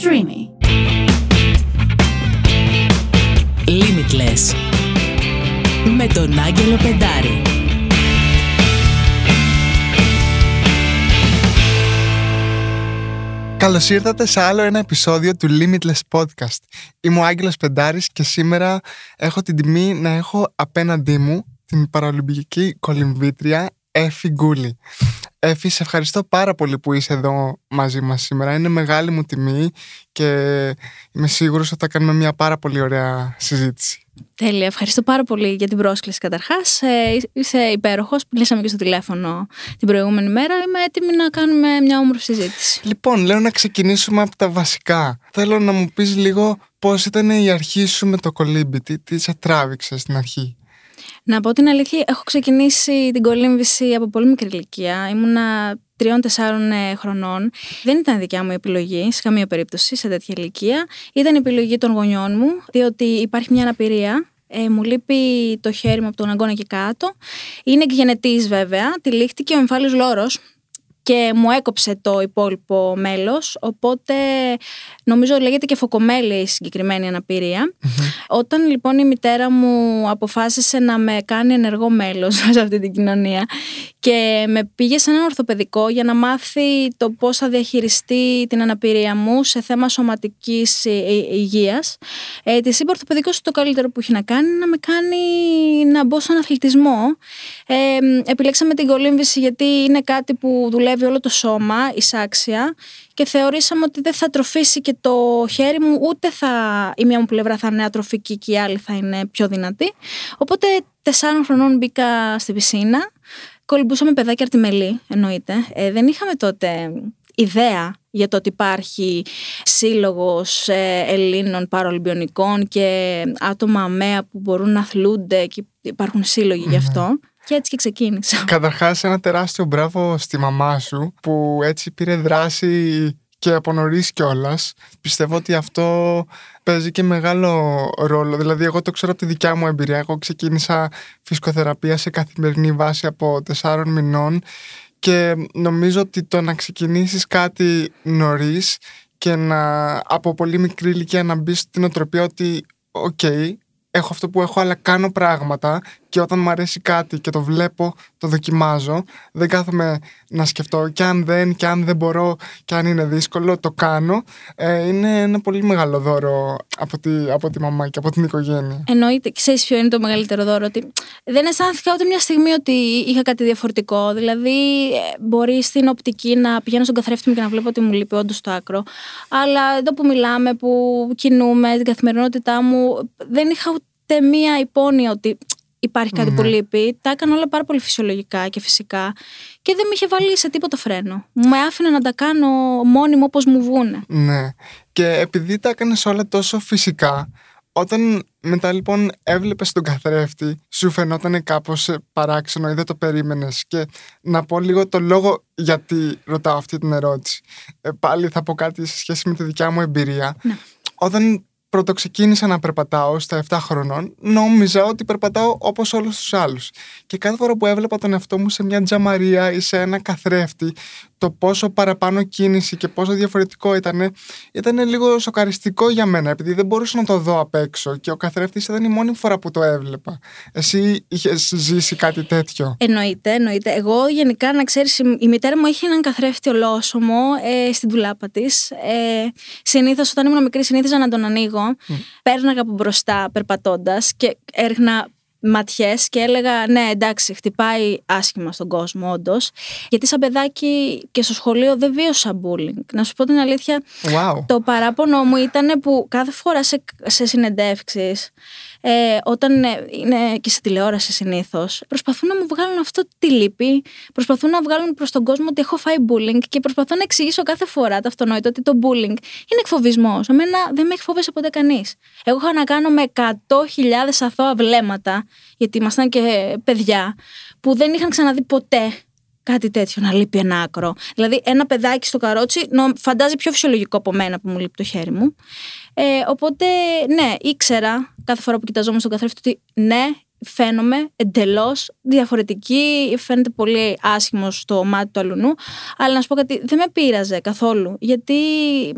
Streamy. Limitless με τον Άγγελο Πεντάρη. Καλώς ήρθατε σε άλλο ένα επεισόδιο του Limitless Podcast. Είμαι ο Άγγελος Πεντάρης και σήμερα έχω την τιμή να έχω απέναντί μου την παραολυμπιακή κολυμβήτρια Εφη Γκούλη. Εφη, σε ευχαριστώ πάρα πολύ που είσαι εδώ μαζί μας σήμερα. Είναι μεγάλη μου τιμή και είμαι σίγουρος ότι θα κάνουμε μια πάρα πολύ ωραία συζήτηση. Τέλεια. Ευχαριστώ πάρα πολύ για την πρόσκληση καταρχάς. Ε, είσαι υπέροχος. Μιλήσαμε και στο τηλέφωνο την προηγούμενη μέρα. Είμαι έτοιμη να κάνουμε μια όμορφη συζήτηση. Λοιπόν, λέω να ξεκινήσουμε από τα βασικά. Θέλω να μου πεις λίγο πώς ήταν η αρχή σου με το κολύμπι, τι, τι σε τράβηξε στην αρχή; Να πω την αλήθεια, έχω ξεκινήσει την κολύμβηση από πολύ μικρή ηλικία. Ήμουνα τριών-τεσσάρων ε, χρονών. Δεν ήταν δικιά μου επιλογή σε καμία περίπτωση σε τέτοια ηλικία. Ήταν επιλογή των γονιών μου, διότι υπάρχει μια αναπηρία. Ε, μου λείπει το χέρι μου από τον αγκώνα και κάτω. Είναι εκγενετής βέβαια. Τη λήχτηκε ο εμφάλιος λόρος και μου έκοψε το υπόλοιπο μέλος, οπότε νομίζω λέγεται και φωκομέλη η συγκεκριμένη Όταν λοιπόν η μητέρα μου αποφάσισε να με κάνει ενεργό μέλος σε αυτή την κοινωνία και με πήγε σε ένα ορθοπαιδικό για να μάθει το πώς θα διαχειριστεί την αναπηρία μου σε θέμα σωματικής υγείας. Ε, τη είπε ορθοπαιδικός το καλύτερο που έχει να κάνει να με κάνει να μπω στον αθλητισμό. Ε, επιλέξαμε την κολύμβηση γιατί είναι κάτι που δουλεύει όλο το σώμα, εισάξια και θεωρήσαμε ότι δεν θα τροφήσει και το χέρι μου ούτε θα, η μία μου πλευρά θα είναι ατροφική και η άλλη θα είναι πιο δυνατή. Οπότε τεσσάρων χρονών μπήκα στη πισίνα κολυμπούσαμε παιδάκια αρτιμελή, εννοείται. Ε, δεν είχαμε τότε ιδέα για το ότι υπάρχει σύλλογος ε, Ελλήνων παρολυμπιονικών και άτομα αμαία που μπορούν να αθλούνται και υπάρχουν σύλλογοι γι' αυτό. Και έτσι και ξεκίνησα. Καταρχάς, ένα τεράστιο μπράβο στη μαμά σου που έτσι πήρε δράση και από νωρίς κιόλας. Πιστεύω ότι αυτό παίζει και μεγάλο ρόλο. Δηλαδή, εγώ το ξέρω από τη δικιά μου εμπειρία. Εγώ ξεκίνησα φυσικοθεραπεία σε καθημερινή βάση από τεσσάρων μηνών και νομίζω ότι το να ξεκινήσεις κάτι νωρίς και να από πολύ μικρή ηλικία να μπεις στη νοοτροπία ότι οκ, έχω αυτό που έχω αλλά κάνω πράγματα και όταν μου αρέσει κάτι και το βλέπω, το δοκιμάζω. Δεν κάθομαι να σκεφτώ και αν δεν, και αν δεν μπορώ, και αν είναι δύσκολο, το κάνω. Ε, είναι ένα πολύ μεγάλο δώρο από τη, από τη μαμά και από την οικογένεια. Εννοείται. Ξέρεις ποιο είναι το μεγαλύτερο δώρο. Ότι δεν αισθάνθηκα ούτε μια στιγμή ότι είχα κάτι διαφορετικό. Δηλαδή, ε, μπορεί στην οπτική να πηγαίνω στον καθρέφτη μου και να βλέπω ότι μου λείπει όντως το άκρο. Αλλά εδώ που μιλάμε, που κινούμε, την καθημερινότητά μου, δεν είχα ούτε μία υπόνοια ότι υπάρχει κάτι που ναι. λείπει. Τα έκανα όλα πάρα πολύ φυσιολογικά και φυσικά και δεν με είχε βάλει σε τίποτα φρένο. Με άφηνε να τα κάνω μόνη μου όπως μου βγούνε. Ναι. Και επειδή τα έκανες όλα τόσο φυσικά, όταν μετά λοιπόν έβλεπες τον καθρέφτη, σου φαινόταν κάπως παράξενο ή δεν το περίμενες. Και να πω λίγο το λόγο γιατί ρωτάω αυτή την ερώτηση. Ε, πάλι θα πω κάτι σε σχέση με τη δικιά μου εμπειρία. Ναι. Όταν πρώτο ξεκίνησα να περπατάω στα 7 χρονών, νόμιζα ότι περπατάω όπως όλους τους άλλους. Και κάθε φορά που έβλεπα τον εαυτό μου σε μια τζαμαρία ή σε ένα καθρέφτη, το πόσο παραπάνω κίνηση και πόσο διαφορετικό ήταν, ήταν λίγο σοκαριστικό για μένα, επειδή δεν μπορούσα να το δω απ' έξω και ο καθρέφτης ήταν η μόνη φορά που το έβλεπα. Εσύ είχες ζήσει κάτι τέτοιο; Εννοείται, εννοείται. Εγώ γενικά, να ξέρεις, η μητέρα μου έχει έναν καθρέφτη ολόσωμο ε, στην τουλάπα της. Ε, Συνήθως, όταν ήμουν μικρή, συνήθιζα να τον ανοίγω. Mm. Πέρναγα από μπροστά περπατώντας και έριχνα ματιές και έλεγα ναι εντάξει χτυπάει άσχημα στον κόσμο όντως. γιατί σαν παιδάκι και στο σχολείο δεν βίωσα bullying να σου πω την αλήθεια wow. το παράπονο μου ήταν που κάθε φορά σε, σε συνεντεύξεις ε, όταν ε, είναι και σε τηλεόραση συνήθως, προσπαθούν να μου βγάλουν αυτό τη λύπη, προσπαθούν να βγάλουν προς τον κόσμο ότι έχω φάει bullying και προσπαθώ να εξηγήσω κάθε φορά το αυτονόητο ότι το bullying είναι εκφοβισμός. Εμένα δεν με εκφοβήσει ποτέ κανείς. Εγώ είχα να κάνω με 100.000 αθώα βλέμματα, γιατί ήμασταν και παιδιά, που δεν είχαν ξαναδεί ποτέ κάτι τέτοιο, να λείπει ένα άκρο. Δηλαδή, ένα παιδάκι στο καρότσι φαντάζει πιο φυσιολογικό από μένα που μου λείπει το χέρι μου. Ε, οπότε, ναι, ήξερα κάθε φορά που κοιταζόμουν στον καθρέφτη ότι ναι, φαίνομαι εντελώς διαφορετική, φαίνεται πολύ άσχημο στο μάτι του αλουνού. Αλλά να σου πω κάτι, δεν με πείραζε καθόλου. Γιατί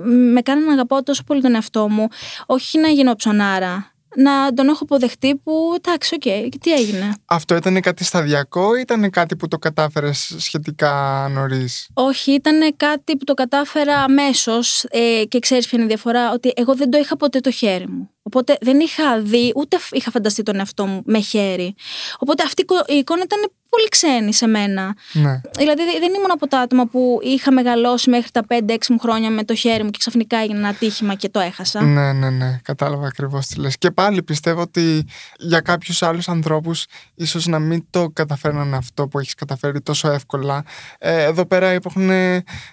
με κάνει να αγαπάω τόσο πολύ τον εαυτό μου. Όχι να γίνω ψωνάρα, να τον έχω αποδεχτεί που εντάξει, ok, okay, τι έγινε. Αυτό ήταν κάτι σταδιακό ή ήταν κάτι που το κατάφερες σχετικά νωρίς; Όχι, ήταν κάτι που το κατάφερα αμέσως ε, και ξέρεις ποια είναι η διαφορά, ότι εγώ δεν το είχα ποτέ το χέρι μου. Οπότε δεν είχα δει, ούτε είχα φανταστεί τον εαυτό μου με χέρι. Οπότε αυτή η εικόνα ήταν πολύ ξένη σε μένα. Ναι. Δηλαδή δεν ήμουν από τα άτομα που είχα μεγαλώσει μέχρι τα 5-6 μου χρόνια με το χέρι μου και ξαφνικά έγινε ένα ατύχημα και το έχασα. Ναι, ναι, ναι. Κατάλαβα ακριβώς τι λες. Και πάλι πιστεύω ότι για κάποιους άλλους ανθρώπους ίσως να μην το καταφέρναν αυτό που έχεις καταφέρει τόσο εύκολα. Ε, εδώ πέρα υπάρχουν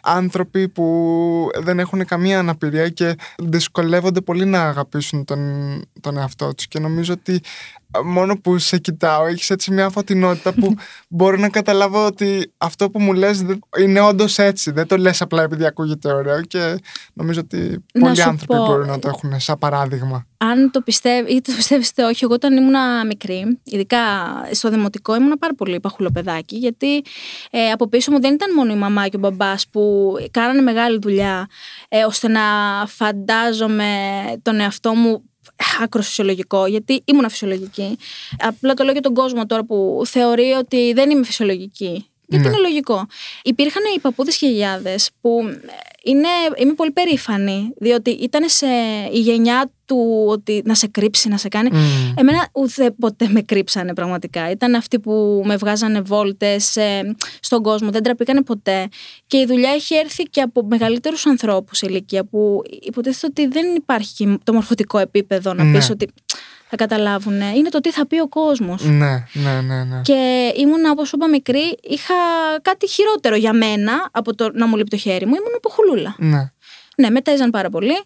άνθρωποι που δεν έχουν καμία αναπηρία και δυσκολεύονται πολύ να αγαπήσουν τον, τον εαυτό τους. Και νομίζω ότι μόνο που σε κοιτάω, έχεις έτσι μια φωτεινότητα που μπορώ να καταλάβω ότι αυτό που μου λες είναι όντως έτσι. Δεν το λες απλά επειδή ακούγεται ωραίο και νομίζω ότι πολλοί άνθρωποι πω, μπορούν να το έχουν σαν παράδειγμα. Αν το πιστεύει ή το πιστεύετε όχι, εγώ όταν ήμουν μικρή, ειδικά στο δημοτικό, ήμουν πάρα πολύ παχουλοπεδάκι, γιατί ε, από πίσω μου δεν ήταν μόνο η μαμά και ο μπαμπάς που κάνανε μεγάλη δουλειά ε, ώστε να φαντάζομαι τον εαυτό μου άκρο φυσιολογικό, γιατί ήμουν φυσιολογική. Απλά το λέω για τον κόσμο τώρα που θεωρεί ότι δεν είμαι φυσιολογική. Γιατί ναι. είναι λογικό. Υπήρχαν οι παππούδες και οι που είναι, είμαι πολύ περήφανη, διότι ήταν σε η γενιά του ότι να σε κρύψει, να σε κάνει. Mm. Εμένα ποτέ με κρύψανε πραγματικά. Ήταν αυτοί που με βγάζανε βόλτες ε, στον κόσμο, δεν τραπήκανε ποτέ. Και η δουλειά έχει έρθει και από μεγαλύτερους ανθρώπους σε ηλικία που υποτίθεται ότι δεν υπάρχει το μορφωτικό επίπεδο να πεις ναι. ότι θα καταλάβουν. Είναι το τι θα πει ο κόσμος. Ναι, ναι, ναι, ναι. Και ήμουν, όπως είπα, μικρή, είχα κάτι χειρότερο για μένα από το να μου λείπει το χέρι μου. Ήμουν από χουλούλα. Ναι. Ναι, με τέζαν πάρα πολύ.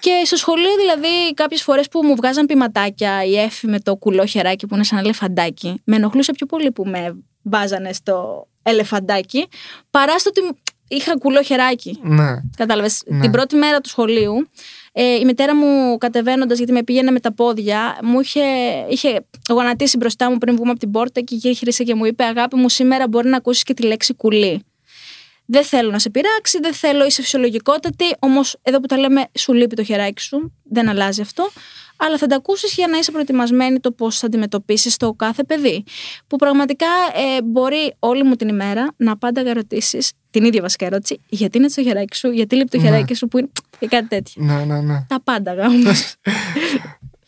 Και στο σχολείο, δηλαδή, κάποιες φορές που μου βγάζαν πηματάκια, η έφη με το κουλό χεράκι που είναι σαν ελεφαντάκι, με ενοχλούσε πιο πολύ που με βάζανε στο ελεφαντάκι, παρά στο ότι είχα κουλό χεράκι. Ναι. Κατάλαβες. Ναι. Την πρώτη μέρα του σχολείου, ε, η μητέρα μου κατεβαίνοντας, γιατί με πήγαινε με τα πόδια, μου είχε, είχε γονατίσει μπροστά μου πριν βγούμε από την πόρτα και γύρισε και μου είπε: Αγάπη μου, σήμερα μπορεί να ακούσεις και τη λέξη κουλή. Δεν θέλω να σε πειράξει, δεν θέλω, είσαι φυσιολογικότατη. Όμως, εδώ που τα λέμε, σου λείπει το χεράκι σου. Δεν αλλάζει αυτό. Αλλά θα τα ακούσεις για να είσαι προετοιμασμένη το πώς θα αντιμετωπίσεις το κάθε παιδί. Που πραγματικά ε, μπορεί όλη μου την ημέρα να πάντα ερωτήσει την ίδια βασικά ερώτηση. Γιατί είναι το χεράκι σου, γιατί λείπει το ναι. χεράκι σου, που είναι. Και κάτι τέτοιο. Ναι, ναι, ναι. Τα πάντα όμω.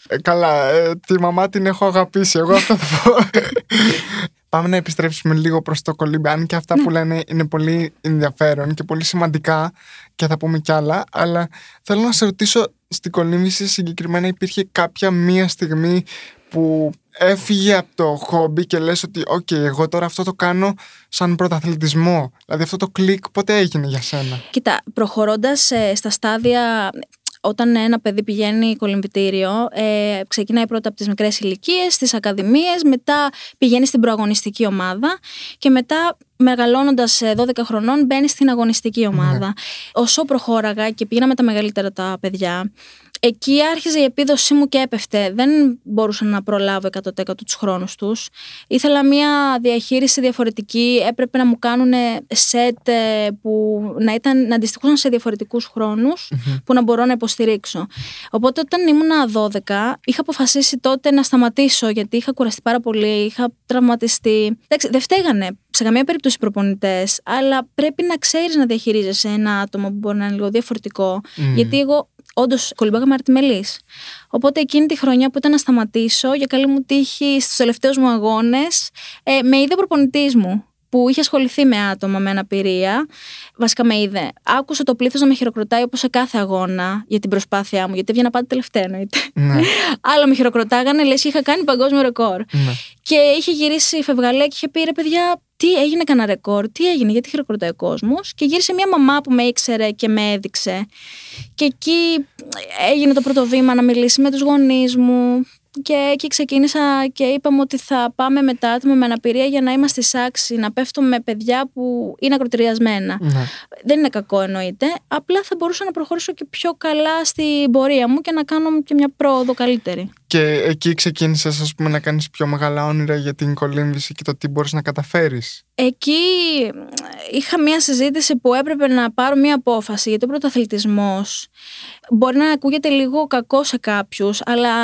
Ε, καλά, ε, τη μαμά την έχω αγαπήσει. Εγώ αυτό θα πω. Πάμε να επιστρέψουμε λίγο προς το κολύμπι, αν και αυτά που ναι. λένε είναι πολύ ενδιαφέρον και πολύ σημαντικά και θα πούμε κι άλλα, αλλά θέλω να σε ρωτήσω, στην κολύμβηση συγκεκριμένα υπήρχε κάποια μία στιγμή που έφυγε από το χόμπι και λες ότι οκ, εγώ τώρα αυτό το κάνω σαν πρωταθλητισμό. Δηλαδή αυτό το κλικ πότε έγινε για σένα; Κοίτα, προχωρώντας ε, στα στάδια όταν ένα παιδί πηγαίνει κολυμβητήριο, ε, ξεκινάει πρώτα από τις μικρές ηλικίες, στις ακαδημίες, μετά πηγαίνει στην προαγωνιστική ομάδα και μετά μεγαλώνοντας 12 χρονών μπαίνει στην αγωνιστική ομάδα. Ναι. Όσο προχώραγα και πήγαινα με τα μεγαλύτερα τα παιδιά, εκεί άρχιζε η επίδοσή μου και έπεφτε. Δεν μπορούσα να προλάβω 100% τους χρόνους τους. Ήθελα μια διαχείριση διαφορετική. Έπρεπε να μου κάνουν σετ ε, που να, ήταν, να αντιστοιχούσαν σε διαφορετικούς που να μπορώ να υποστηρίξω. Οπότε όταν ήμουν 12, είχα αποφασίσει τότε να σταματήσω γιατί είχα κουραστεί πάρα πολύ, είχα τραυματιστεί. Εντάξει, δεν φταίγανε σε καμία περίπτωση προπονητές, αλλά πρέπει να ξέρεις να διαχειρίζεσαι ένα άτομο που μπορεί να είναι λίγο διαφορετικό. Γιατί εγώ όντως κολυμπάγαμε αρτιμελή. Οπότε εκείνη τη χρονιά που ήταν να σταματήσω, για καλή μου τύχη στους τελευταίους μου αγώνες, ε, με είδε προπονητής μου που είχε ασχοληθεί με άτομα με αναπηρία. Βασικά με είδε. Άκουσα το πλήθος να με χειροκροτάει όπως σε κάθε αγώνα για την προσπάθειά μου, γιατί έβγαινα πάντα τελευταία εννοείται. Ναι. Άλλο με χειροκροτάγανε, λες είχα κάνει παγκόσμιο ρεκόρ. Ναι. Και είχε γυρίσει η Φευγαλέ και είχε πει ρε παιδιά, τι έγινε, κανένα ρεκόρ, τι έγινε, γιατί χειροκροτάει ο κόσμος. Και γύρισε μια μαμά που με ήξερε και με έδειξε. Και εκεί έγινε το πρώτο βήμα να μιλήσει με τους γονείς μου. Και εκεί ξεκίνησα και είπαμε ότι θα πάμε με τα άτομα με αναπηρία για να είμαστε σάξι, να πέφτουμε με παιδιά που είναι ακροτηριασμένα. Ναι. Δεν είναι κακό εννοείται. Απλά θα μπορούσα να προχωρήσω και πιο καλά στην πορεία μου και να κάνω και μια πρόοδο καλύτερη. Και εκεί ξεκίνησες, ας πούμε, να κάνεις πιο μεγάλα όνειρα για την κολύμβηση και το τι μπορείς να καταφέρεις. Εκεί είχα μία συζήτηση που έπρεπε να πάρω μία απόφαση γιατί ο πρωταθλητισμός μπορεί να ακούγεται λίγο κακό σε κάποιους αλλά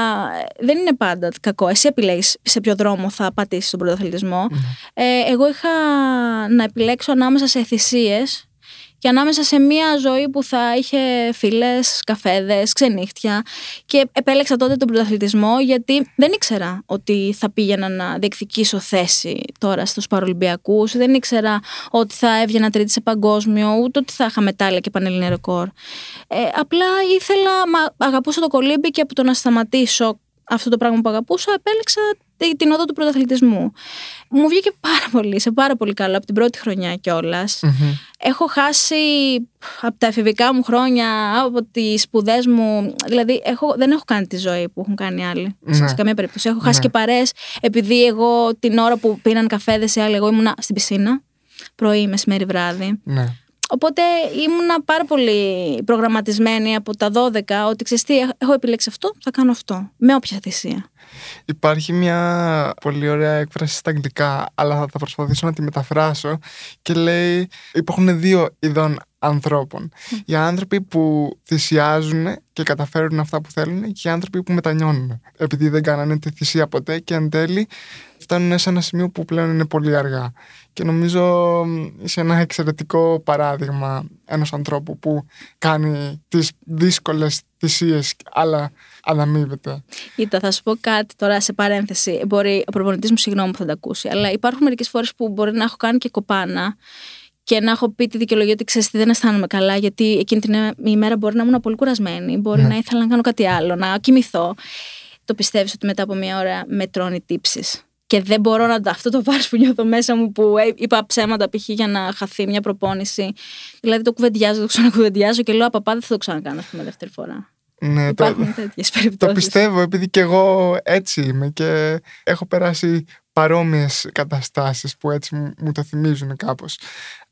δεν είναι πάντα κακό. Εσύ επιλέγεις σε ποιο δρόμο θα πατήσεις τον πρωταθλητισμό. Ε, εγώ είχα να επιλέξω ανάμεσα σε θυσίες και ανάμεσα σε μια ζωή που θα είχε φίλε, καφέδες, ξενύχτια. Και επέλεξα τότε τον πρωταθλητισμό γιατί δεν ήξερα ότι θα πήγαινα να διεκδικήσω θέση τώρα στους Παρολυμπιακού. Δεν ήξερα ότι θα έβγαινα τρίτη σε παγκόσμιο, ούτε ότι θα είχα μετάλλια και πανελληνία ρεκόρ. Ε, απλά ήθελα, μα αγαπούσα το κολύμπι και από το να σταματήσω αυτό το πράγμα που αγαπούσα, επέλεξα την οδό του πρωταθλητισμού. Μου βγήκε πάρα πολύ, σε πάρα πολύ καλό από την πρώτη χρονιά κιόλας. Έχω χάσει από τα εφηβικά μου χρόνια, από τις σπουδές μου. Δηλαδή, έχω, δεν έχω κάνει τη ζωή που έχουν κάνει άλλοι. Σε ναι. καμία περίπτωση. Έχω χάσει ναι. και παρέ, επειδή εγώ την ώρα που πήραν καφέδες ή άλλοι, εγώ ήμουνα στην πισίνα. Πρωί, μεσημέρι, βράδυ. Ναι. Οπότε ήμουνα πάρα πολύ προγραμματισμένη από τα 12 ότι ξέρεις τι, έχω επιλέξει αυτό, θα κάνω αυτό. Με όποια θυσία. Υπάρχει μια πολύ ωραία έκφραση στα αγγλικά, αλλά θα προσπαθήσω να τη μεταφράσω και λέει υπάρχουν δύο ειδών ανθρώπων. Οι άνθρωποι που θυσιάζουν και καταφέρουν αυτά που θέλουν και οι άνθρωποι που μετανιώνουν. Επειδή δεν κάνανε τη θυσία ποτέ και εν τέλει φτάνουν σε ένα σημείο που πλέον είναι πολύ αργά. Και νομίζω είσαι ένα εξαιρετικό παράδειγμα ενός ανθρώπου που κάνει τις δύσκολες θυσίες αλλά αναμείβεται. Κοίτα, θα σου πω κάτι τώρα σε παρένθεση. Μπορεί ο προπονητής μου, συγγνώμη που θα τα ακούσει, αλλά υπάρχουν μερικές φορές που μπορεί να έχω κάνει και κοπάνα και να έχω πει τη δικαιολογία ότι ξέρεις δεν αισθάνομαι καλά, γιατί εκείνη την ημέρα μπορεί να ήμουν πολύ κουρασμένη, μπορεί ναι. να ήθελα να κάνω κάτι άλλο, να κοιμηθώ. Το πιστεύεις ότι μετά από μία ώρα με τρώνει τύψεις; Και δεν μπορώ να. Αυτό το βάρος που νιώθω μέσα μου που είπα ψέματα π.χ. για να χαθεί μια προπόνηση. Δηλαδή το κουβεντιάζω, το ξανακουβεντιάζω και λέω Απαπά, δεν θα το ξανακάνω αυτή με δεύτερη φορά. Ναι, Υπάρχουν το, περιπτώσεις. Το πιστεύω επειδή και εγώ έτσι είμαι και έχω περάσει παρόμοιες καταστάσεις που έτσι μου το θυμίζουν κάπως.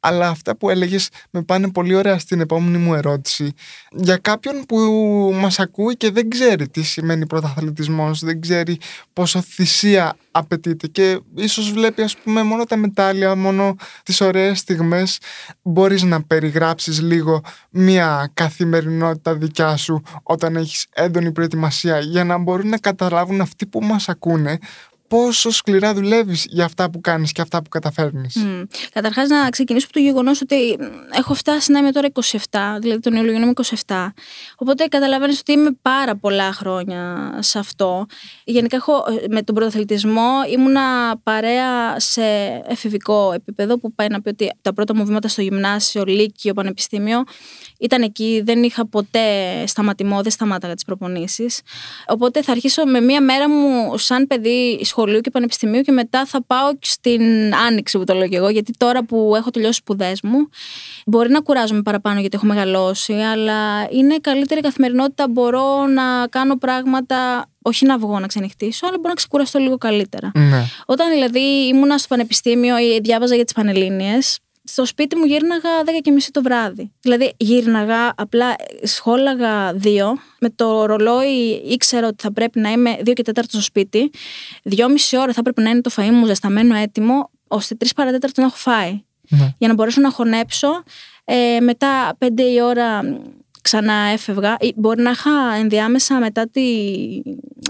Αλλά αυτά που έλεγες με πάνε πολύ ωραία στην επόμενη μου ερώτηση. Για κάποιον που μας ακούει και δεν ξέρει τι σημαίνει πρωταθλητισμός, δεν ξέρει πόσο θυσία απαιτείται και ίσως βλέπει ας πούμε μόνο τα μετάλλια, μόνο τις ωραίες στιγμές, μπορείς να περιγράψεις λίγο μια καθημερινότητα δικιά σου όταν έχεις έντονη προετοιμασία για να μπορούν να καταλάβουν αυτοί που μας ακούνε πόσο σκληρά δουλεύεις για αυτά που κάνεις και αυτά που καταφέρνεις. Mm. Καταρχάς, να ξεκινήσω από το γεγονός ότι έχω φτάσει να είμαι τώρα 27, δηλαδή τον Ιούλιο είμαι 27. Οπότε καταλαβαίνεις ότι είμαι πάρα πολλά χρόνια σε αυτό. Γενικά, έχω, με τον πρωτοθλητισμό ήμουνα παρέα σε εφηβικό επίπεδο που πάει να πει ότι τα πρώτα μου βήματα στο γυμνάσιο, λύκειο, πανεπιστήμιο ήταν εκεί. Δεν είχα ποτέ σταματημό, δεν σταμάταγα τι προπονήσεις. Οπότε θα αρχίσω με μία μέρα μου σαν παιδί σχολείου και πανεπιστημίου και μετά θα πάω στην άνοιξη που το λέω και εγώ, γιατί τώρα που έχω τελειώσει σπουδές μου, μπορεί να κουράζομαι παραπάνω γιατί έχω μεγαλώσει, αλλά είναι καλύτερη καθημερινότητα. Μπορώ να κάνω πράγματα όχι να βγω να ξενυχτήσω, αλλά μπορώ να ξεκουραστώ λίγο καλύτερα. Ναι. Όταν δηλαδή ήμουνα στο πανεπιστήμιο ή διάβαζα για τις Πανελλήνιες, στο σπίτι μου γύρναγα 10 και μισή το βράδυ. Δηλαδή γύρναγα, απλά σχόλαγα δύο. Με το ρολόι ήξερα ότι θα πρέπει να είμαι 2 και 4 στο σπίτι. Δυόμιση ώρα θα πρέπει να είναι το φαΐ μου ζεσταμένο έτοιμο, ώστε 3 παρατέταρτο να έχω φάει. Ναι. Για να μπορέσω να χωνέψω. Ε, μετά 5 η ώρα ξανά έφευγα. Μπορεί να είχα ενδιάμεσα μετά, τη,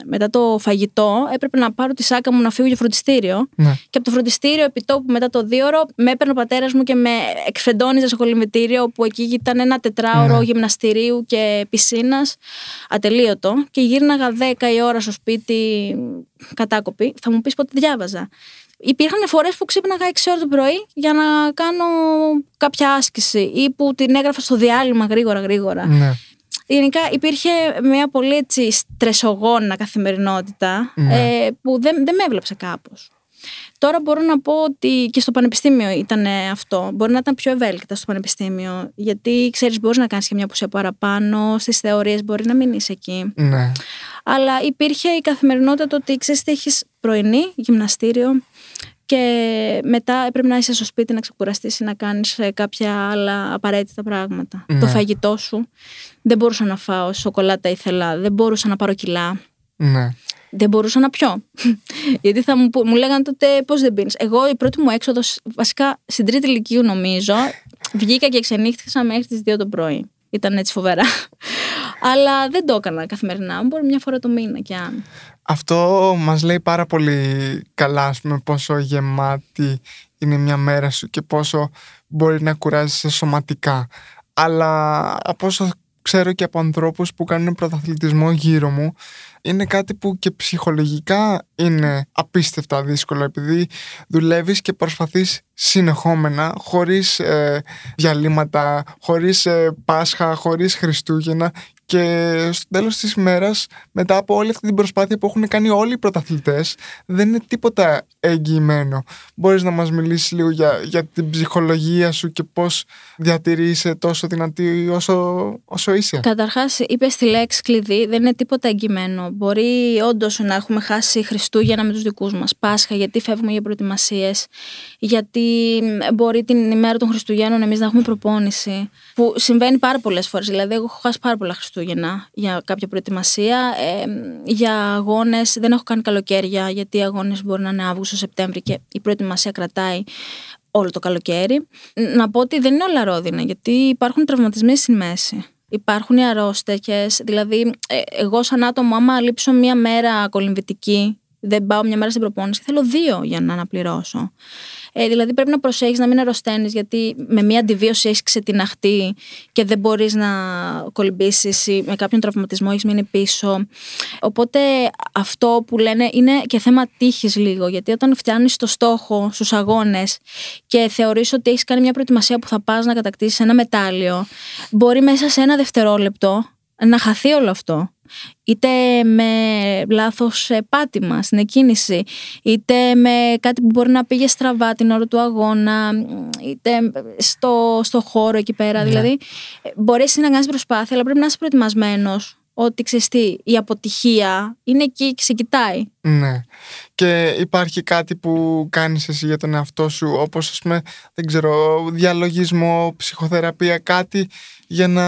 μετά το φαγητό, έπρεπε να πάρω τη σάκα μου να φύγω για φροντιστήριο. Ναι. Και από το φροντιστήριο, επί τόπου μετά το δίωρο, με έπαιρνε ο πατέρας μου και με εκφεντώνιζε στο κολυμβητήριο, όπου εκεί ήταν ένα τετράωρο ναι. γυμναστηρίου και πισίνας, ατελείωτο. Και γύρναγα 10 η ώρα στο σπίτι κατάκοπη. Θα μου πεις πότε διάβαζα. Υπήρχαν φορές που ξύπναγα 6 ώρα το πρωί για να κάνω κάποια άσκηση ή που την έγραφα στο διάλειμμα γρήγορα γρήγορα. Ναι. Γενικά υπήρχε μια πολύ έτσι στρεσογόνα καθημερινότητα ναι. ε, που δεν, δεν με έβλεψε κάπως. Τώρα μπορώ να πω ότι και στο πανεπιστήμιο ήταν αυτό. Μπορεί να ήταν πιο ευέλικτα στο πανεπιστήμιο. Γιατί ξέρεις, μπορείς να κάνεις και μια απουσία παραπάνω. Στις θεωρίες μπορεί να μην είσαι εκεί. Ναι. Αλλά υπήρχε η καθημερινότητα το ότι ξέρεις ότι έχεις πρωινή, γυμναστήριο, και μετά έπρεπε να είσαι στο σπίτι να ξεκουραστείς ή να κάνεις ε, κάποια άλλα απαραίτητα πράγματα. Το Ναι. φαγητό σου. Δεν μπορούσα να φάω σοκολάτα ήθελα, δεν μπορούσα να πάρω κιλά. Ναι. Δεν μπορούσα να πιω. Γιατί θα μου, πού- μου λέγανε τότε πώς δεν πίνεις. Εγώ η πρώτη μου έξοδος, βασικά στην τρίτη ηλικίου νομίζω, βγήκα και ξενύχτησα μέχρι τις 2 το πρωί. Ήταν έτσι φοβερά. Αλλά δεν το έκανα καθημερινά. Μπορεί μια φορά το μήνα και αν. Αυτό μας λέει πάρα πολύ καλά, ας πούμε, πόσο γεμάτη είναι μια μέρα σου και πόσο μπορεί να κουράζεσαι σωματικά. Αλλά από όσο ξέρω και από ανθρώπους που κάνουν πρωταθλητισμό γύρω μου, είναι κάτι που και ψυχολογικά είναι απίστευτα δύσκολο επειδή δουλεύεις και προσπαθείς συνεχόμενα, χωρίς ε, διαλύματα, χωρίς ε, Πάσχα, χωρίς Χριστούγεννα και στο τέλος της ημέρας, μετά από όλη αυτή την προσπάθεια που έχουν κάνει όλοι οι πρωταθλητές, δεν είναι τίποτα εγγυημένο. Μπορείς να μας μιλήσεις λίγο για, για την ψυχολογία σου και πώς διατηρείσαι τόσο δυνατή όσο, όσο είσαι; Καταρχάς, είπες τη λέξη κλειδί, δεν είναι τίποτα εγγυημένο. Μπορεί όντως να έχουμε χάσει Χριστούγεννα με τους δικούς μας, Πάσχα, γιατί φεύγουμε για προετοιμασίες, γιατί μ, μπορεί την ημέρα των Χριστουγέννων εμείς να έχουμε προπόνηση. Που συμβαίνει πάρα πολλές φορές. Δηλαδή, εγώ έχω χάσει πάρα πολλά Χριστούγεννα για κάποια προετοιμασία. Ε, για αγώνες, δεν έχω κάνει καλοκαίρια, γιατί οι αγώνες μπορεί να είναι Αύγουστο, Σεπτέμβρη και η προετοιμασία κρατάει όλο το καλοκαίρι. Να πω ότι δεν είναι όλα ρόδινα, γιατί υπάρχουν τραυματισμοί στη μέση. Υπάρχουν οι αρρώστεκες, δηλαδή ε, εγώ σαν άτομο άμα λείψω μία μέρα κολυμβητική, δεν πάω μια μέρα στην προπόνηση, θέλω δύο για να αναπληρώσω. Ε, δηλαδή πρέπει να προσέχεις να μην αρρωσταίνεις γιατί με μια αντιβίωση έχεις ξετιναχτεί και δεν μπορείς να κολυμπήσεις ή με κάποιον τραυματισμό έχεις μείνει πίσω. Οπότε αυτό που λένε είναι και θέμα τύχης λίγο γιατί όταν φτιάνεις το στόχο στους αγώνες και θεωρείς ότι έχεις κάνει μια προετοιμασία που θα πας να κατακτήσεις ένα μετάλλιο μπορεί μέσα σε ένα δευτερόλεπτο να χαθεί όλο αυτό είτε με λάθος ε, πάτημα στην εκκίνηση, είτε με κάτι που μπορεί να πήγε στραβά την ώρα του αγώνα, είτε στο, στο χώρο εκεί πέρα. Δηλαδή, ε, μπορεί εσύ να κάνεις προσπάθεια, αλλά πρέπει να είσαι προετοιμασμένος ότι ξέρεις τι, η αποτυχία είναι εκεί και σε κοιτάει. Ναι. Και υπάρχει κάτι που κάνεις εσύ για τον εαυτό σου, όπως ας πούμε, δεν ξέρω, διαλογισμό, ψυχοθεραπεία, κάτι για να,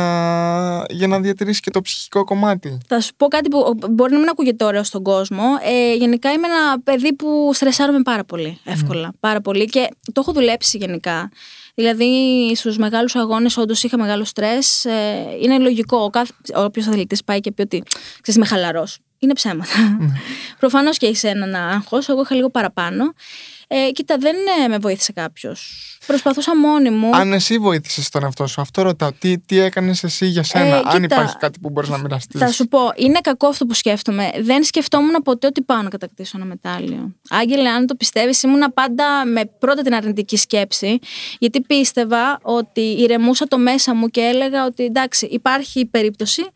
για να διατηρήσεις και το ψυχικό κομμάτι; Θα σου πω κάτι που μπορεί να μην ακούγεται ωραίο στον κόσμο. Ε, γενικά είμαι ένα παιδί που στρεσάρομαι πάρα πολύ εύκολα. Πάρα πολύ και το έχω δουλέψει γενικά. Δηλαδή στους μεγάλους αγώνες, όντως είχα μεγάλο στρες. Ε, είναι λογικό. Όποιος αθλητής πάει και πει ότι ξέρεις, είμαι χαλαρός. Είναι ψέματα. Προφανώς και έχεις έναν άγχος. Εγώ είχα λίγο παραπάνω. Ε, κοίτα, δεν ε, με βοήθησε κάποιος. Προσπαθούσα μόνη μου. Αν εσύ βοήθησες τον εαυτό σου, αυτό ρωτάω. Τι, τι έκανες εσύ για σένα, Ε, αν κοίτα, υπάρχει κάτι που μπορείς να μοιραστείς; Θα σου πω, είναι κακό αυτό που σκέφτομαι. Δεν σκεφτόμουν ποτέ ότι πάω να κατακτήσω ένα μετάλλιο. Άγγελε, αν το πιστεύεις, ήμουνα πάντα με πρώτα την αρνητική σκέψη, γιατί πίστευα ότι ηρεμούσα το μέσα μου και έλεγα ότι εντάξει, υπάρχει περίπτωση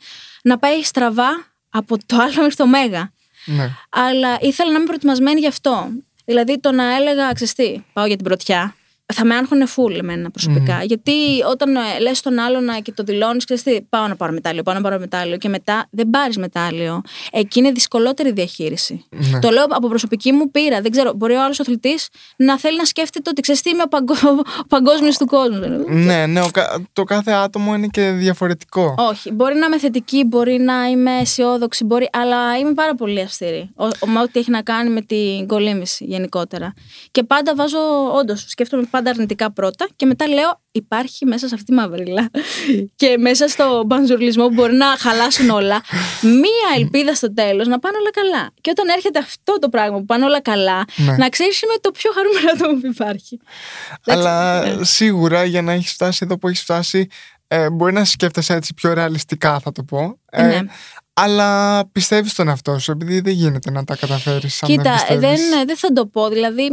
να πάει στραβά από το άλλο μέχρι το μέγα. Ναι. Αλλά ήθελα να είμαι προετοιμασμένη γι' αυτό. Δηλαδή το να έλεγα, ξεστή, πάω για την πρωτιά, θα με άγχωνε φουλ εμένα προσωπικά. Γιατί όταν ε, λες τον άλλον να- και το δηλώνεις, ξέρεις πάω να πάρω μετάλλιο, πάω να πάρω μετάλλιο και μετά δεν πάρεις μετάλλιο. Εκεί είναι δυσκολότερη διαχείριση. Ναι. Το λέω από προσωπική μου πείρα. Δεν ξέρω, μπορεί ο άλλος αθλητής να θέλει να σκέφτεται ότι ξέρεις τι είμαι ο, παγκο... ο παγκόσμιος του κόσμου. Ναι, ναι, ο κα- το κάθε άτομο είναι και διαφορετικό. Όχι. Μπορεί να είμαι θετική, μπορεί να είμαι αισιόδοξη, μπορεί, αλλά είμαι πάρα πολύ αυστηρή. Ο, ο, με ό,τι έχει να κάνει με την κολύμβηση γενικότερα. Και πάντα βάζω, όντως, σκέφτομαι πάντα αρνητικά πρώτα και μετά λέω υπάρχει μέσα σε αυτή τη μαυρίλα και μέσα στο μπανζουρλισμό που μπορεί να χαλάσουν όλα μία ελπίδα στο τέλος να πάνε όλα καλά. Και όταν έρχεται αυτό το πράγμα που πάνε όλα καλά, Ναι. να ξέρεις είμαι το πιο χαρούμενο άτομο που υπάρχει. Αλλά σίγουρα για να έχεις φτάσει εδώ που έχεις φτάσει, ε, μπορεί να σκέφτεσαι έτσι πιο ρεαλιστικά, θα το πω. Ε, Ναι. Αλλά πιστεύεις στον εαυτό σου, επειδή δεν γίνεται να τα καταφέρεις. Κοίτα, δεν, δεν, πιστεύεις. δεν θα το πω. Δηλαδή,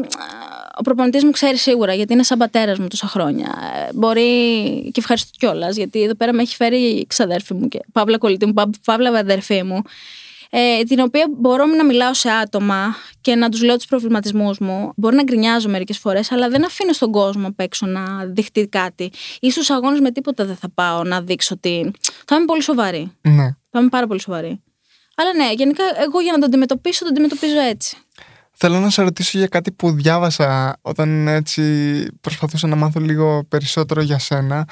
ο προπονητής μου ξέρει σίγουρα, γιατί είναι σαν πατέρας μου τόσα χρόνια. Ε, Μπορεί και ευχαριστώ κιόλας, γιατί εδώ πέρα με έχει φέρει η ξαδέρφη μου και παύλα κολλητή μου, πα- παύλα αδερφή μου. Ε, την οποία μπορώ να μιλάω σε άτομα και να τους λέω τους προβληματισμούς μου. Μπορεί να γκρινιάζω μερικές φορές, αλλά δεν αφήνω στον κόσμο απ' έξω να δειχτεί κάτι. Ή στου αγώνε με τίποτα δεν θα πάω να δείξω ότι. Θα είμαι πολύ σοβαρή. Ναι. Θα είμαι πάρα πολύ σοβαρή. Αλλά ναι, γενικά εγώ για να το αντιμετωπίσω, το αντιμετωπίζω έτσι. Θέλω να σε ρωτήσω για κάτι που διάβασα όταν έτσι προσπαθούσα να μάθω λίγο περισσότερο για σένα.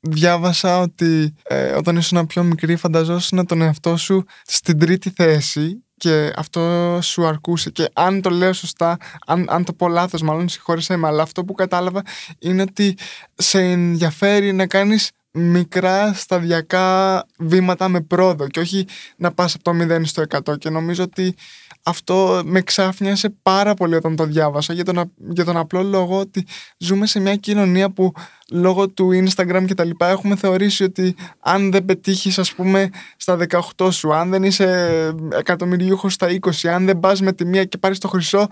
Διάβασα ότι ε, όταν ήσουν πιο μικρή φανταζόσουν τον εαυτό σου στην τρίτη θέση και αυτό σου αρκούσε. Και αν το λέω σωστά, αν, αν το πω λάθος, μάλλον συγχώρεσαι με, αλλά αυτό που κατάλαβα είναι ότι σε ενδιαφέρει να κάνεις μικρά σταδιακά βήματα με πρόοδο και όχι να πας από το 0 στο 100 και νομίζω ότι αυτό με ξάφνιασε πάρα πολύ όταν το διάβασα για τον, για τον απλό λόγο ότι ζούμε σε μια κοινωνία που λόγω του Instagram και τα λοιπά έχουμε θεωρήσει ότι αν δεν πετύχεις, ας πούμε στα 18 σου, αν δεν είσαι εκατομμυριούχος στα 20, αν δεν πας με τη μία και πάρεις το χρυσό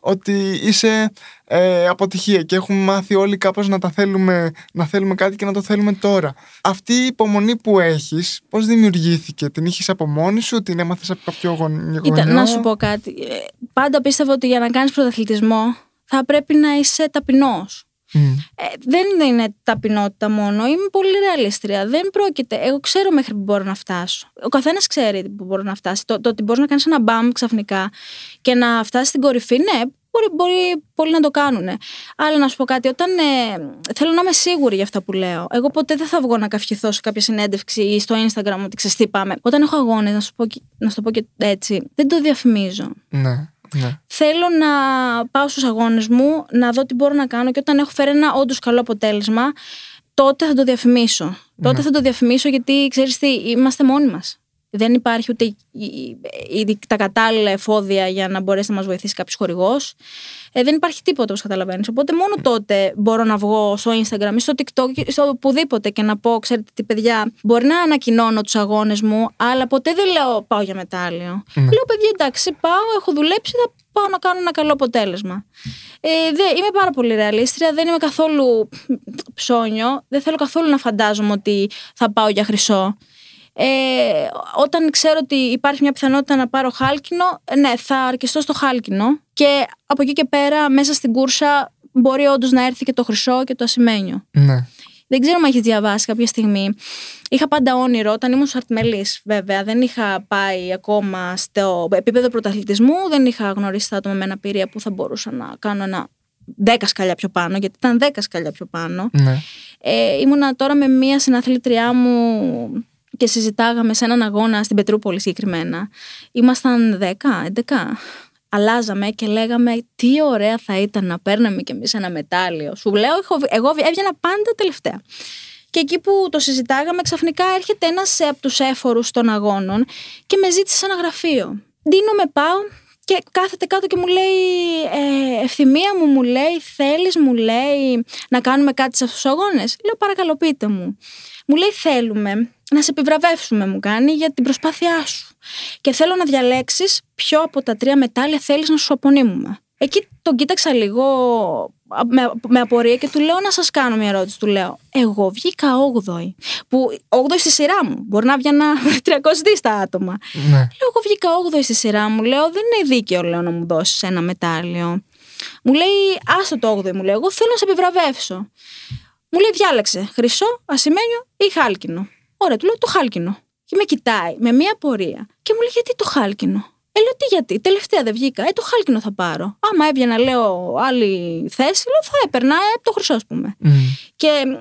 ότι είσαι ε, αποτυχία και έχουμε μάθει όλοι κάπως να τα θέλουμε να θέλουμε κάτι και να το θέλουμε τώρα. Αυτή η υπομονή που έχεις, πώς δημιουργήθηκε, την είχες από μόνη σου, την έμαθες από κάποιο γονιό. Κοίτα, να σου πω κάτι. Ε, πάντα πίστευα ότι για να κάνεις πρωταθλητισμό θα πρέπει να είσαι ταπεινός. Ε, δεν είναι ταπεινότητα μόνο. Είμαι πολύ ρεαλίστρια. Δεν πρόκειται. Εγώ ξέρω μέχρι που μπορώ να φτάσω. Ο καθένας ξέρει που μπορώ να φτάσει. Το, το ότι μπορείς να κάνεις ένα μπαμ ξαφνικά και να φτάσεις στην κορυφή, ναι, μπορεί, μπορεί πολλοί να το κάνουν. Αλλά να σου πω κάτι, όταν ε, θέλω να είμαι σίγουρη για αυτά που λέω. Εγώ ποτέ δεν θα βγω να καυχηθώ σε κάποια συνέντευξη ή στο Instagram ότι ξέρεις πάμε. Όταν έχω αγώνες, να, σου πω, να σου το πω και έτσι, δεν το διαφημίζω. Ναι. Ναι. Θέλω να πάω στους αγώνες μου, να δω τι μπορώ να κάνω και όταν έχω φέρει ένα όντως καλό αποτέλεσμα, τότε θα το διαφημίσω. Τότε Ναι. θα το διαφημίσω γιατί ξέρεις τι, είμαστε μόνοι μας. Δεν υπάρχει ούτε η- η- τα κατάλληλα εφόδια για να μπορέσει να μας βοηθήσει κάποιος χορηγός. Ε, δεν υπάρχει τίποτα όπως καταλαβαίνεις. Οπότε μόνο τότε μπορώ να βγω στο Instagram ή στο TikTok ή στο οπουδήποτε και να πω, ξέρετε τι παιδιά, μπορεί να ανακοινώνω τους αγώνες μου, αλλά ποτέ δεν λέω πάω για μετάλλιο. Ναι. Λέω παιδιά εντάξει πάω, έχω δουλέψει, θα πάω να κάνω ένα καλό αποτέλεσμα. Ε, δε, είμαι πάρα πολύ ρεαλίστρια, δεν είμαι καθόλου ψώνιο, δεν θέλω καθόλου να φαντάζομαι ότι θα πάω για χρυσό. Ε, όταν ξέρω ότι υπάρχει μια πιθανότητα να πάρω χάλκινο, ε, ναι, θα αρκεστώ στο χάλκινο και από εκεί και πέρα μέσα στην κούρσα μπορεί όντως να έρθει και το χρυσό και το ασημένιο. Ναι. Δεν ξέρω αν έχεις διαβάσει κάποια στιγμή. Είχα πάντα όνειρο όταν ήμουν στου Αρτμελή, βέβαια. Δεν είχα πάει ακόμα στο επίπεδο πρωταθλητισμού, δεν είχα γνωρίσει τα άτομα με αναπηρία που θα μπορούσα να κάνω ένα 10 σκαλιά πιο πάνω, γιατί ήταν 10 σκαλιά πιο πάνω. Ναι. Ε, ήμουνα τώρα με μία συναθλήτριά μου και συζητάγαμε σε έναν αγώνα στην Πετρούπολη συγκεκριμένα. Ήμασταν 10, 11. Αλλάζαμε και λέγαμε τι ωραία θα ήταν να παίρναμε κι εμείς ένα μετάλλιο. Σου λέω, έχω- εγώ έβγαινα πάντα τελευταία. Και εκεί που το συζητάγαμε, ξαφνικά έρχεται ένας από τους έφορους των αγώνων και με ζήτησε ένα γραφείο. Ντίνο με πάω και κάθεται κάτω και μου λέει ε, ευθυμία μου, μου λέει θέλεις, μου λέει να κάνουμε κάτι σε αυτούς τους αγώνες. Λέω παρακαλώ πείτε μου. Μου λέει θέλουμε να σε επιβραβεύσουμε μου κάνει για την προσπάθειά σου. Και θέλω να διαλέξεις ποιο από τα τρία μετάλλια θέλεις να σου απονείμουμε. Εκεί τον κοίταξα λίγο α, με, με απορία και του λέω να σας κάνω μια ερώτηση. Του λέω, εγώ βγήκα 8η. Που 8η στη σειρά μου. Μπορεί να βγαίνα 300 στα άτομα. Ναι. Λέω, εγώ βγήκα 8η στη σειρά μου. Λέω, δεν είναι δίκαιο λέω, να μου δώσεις ένα μετάλλιο. Μου λέει, άστο το 8η, μου λέει, εγώ θέλω να σε επιβραβεύσω. Μου λέει, διάλεξε χρυσό, ασημένιο ή χάλκινο. Ωραία, του λέω το χάλκινο. Και με κοιτάει με μία πορεία και μου λέει, γιατί το χάλκινο; Ε, λέω, τι γιατί, τελευταία δεν βγήκα. Ε, το χάλκινο θα πάρω. Άμα έβγαινα, λέω, άλλη θέση, λέω, θα έπαιρνα ε, το χρυσό, ας πούμε. Μμ. Και μ,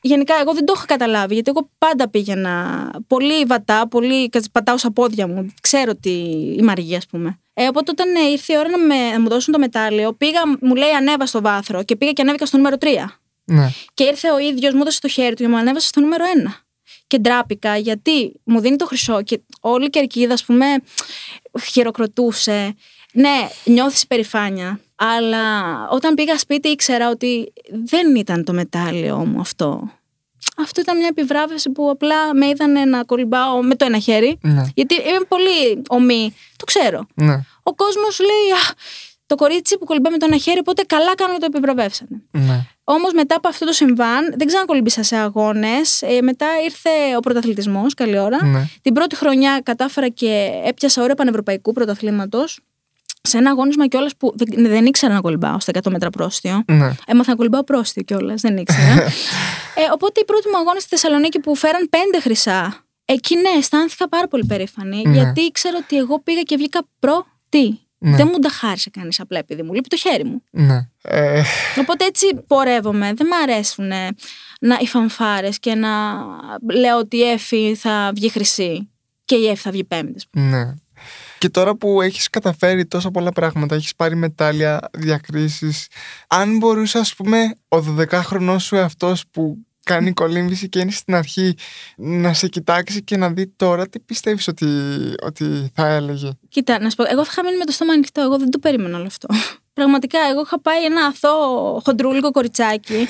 γενικά εγώ δεν το είχα καταλάβει, γιατί εγώ πάντα πήγαινα πολύ βατά, πολύ κα- πατάω στα πόδια μου. Ξέρω ότι είμαι αργή, ας πούμε. Ε, οπότε όταν ε, ήρθε η ώρα να, με, να μου δώσουν το μετάλλιο, πήγα, μου λέει ανέβα στο βάθρο και πήγα και ανέβηκα στο νούμερο 3. Ναι. Και ήρθε ο ίδιος, μου έδωσε το χέρι του και μου ανέβασε στο νούμερο 1. Και ντράπηκα γιατί μου δίνει το χρυσό και όλη η κερκίδα, ας πούμε, χειροκροτούσε. Ναι, νιώθεις υπερηφάνεια. Αλλά όταν πήγα σπίτι ήξερα ότι δεν ήταν το μετάλλιο μου αυτό. Αυτό ήταν μια επιβράβευση που απλά με είδανε να κολυμπάω με το ένα χέρι. Ναι. Γιατί είμαι πολύ ομή. Το ξέρω. Ναι. Ο κόσμος λέει Α, το κορίτσι που κολυμπάει με το ένα χέρι, οπότε καλά κάνουν και το επιβραβεύσανε. Ναι. Όμως μετά από αυτό το συμβάν, δεν ξανακολυμπήσα σε αγώνες. Ε, μετά ήρθε ο πρωταθλητισμός, καλή ώρα. Ναι. Την πρώτη χρονιά κατάφερα και έπιασα ώρα πανευρωπαϊκού πρωταθλήματος. Σε ένα αγώνισμα κιόλας που δεν, δεν ήξερα να κολυμπάω στα 100 μέτρα πρόστιο. Ναι. Έμαθα να κολυμπάω πρόστιο κιόλας, δεν ήξερα. ε, οπότε η πρώτη μου αγώνα στη Θεσσαλονίκη που φέραν πέντε χρυσά. Εκεί ναι, αισθάνθηκα πάρα πολύ περήφανη. Ναι. Γιατί ήξερα ότι εγώ πήγα και βγήκα πρώτη. Ναι. Δεν μου τα χάρισε κανείς απλά επειδή μου λείπει το χέρι μου. Ναι. Ε, Οπότε έτσι πορεύομαι. Δεν μ' αρέσουν ε, να, οι φανφάρες και να λέω ότι η Εφη θα βγει χρυσή και η Εφη θα βγει πέμπτη. ας πούμε. ναι. Και τώρα που έχεις καταφέρει τόσα πολλά πράγματα, έχεις πάρει μετάλλια, διακρίσεις, αν μπορούσες ας πούμε ο 12χρονός σου αυτός που κάνει κολύμβηση και είναι στην αρχή να σε κοιτάξει και να δει τώρα τι πιστεύεις ότι, ότι θα έλεγε. Κοίτα, να σου πω, εγώ θα είχα μείνει με το στόμα ανοιχτό. Εγώ δεν το περίμενα όλο αυτό. Πραγματικά, εγώ είχα πάει ένα αθώο χοντρούλικο κοριτσάκι.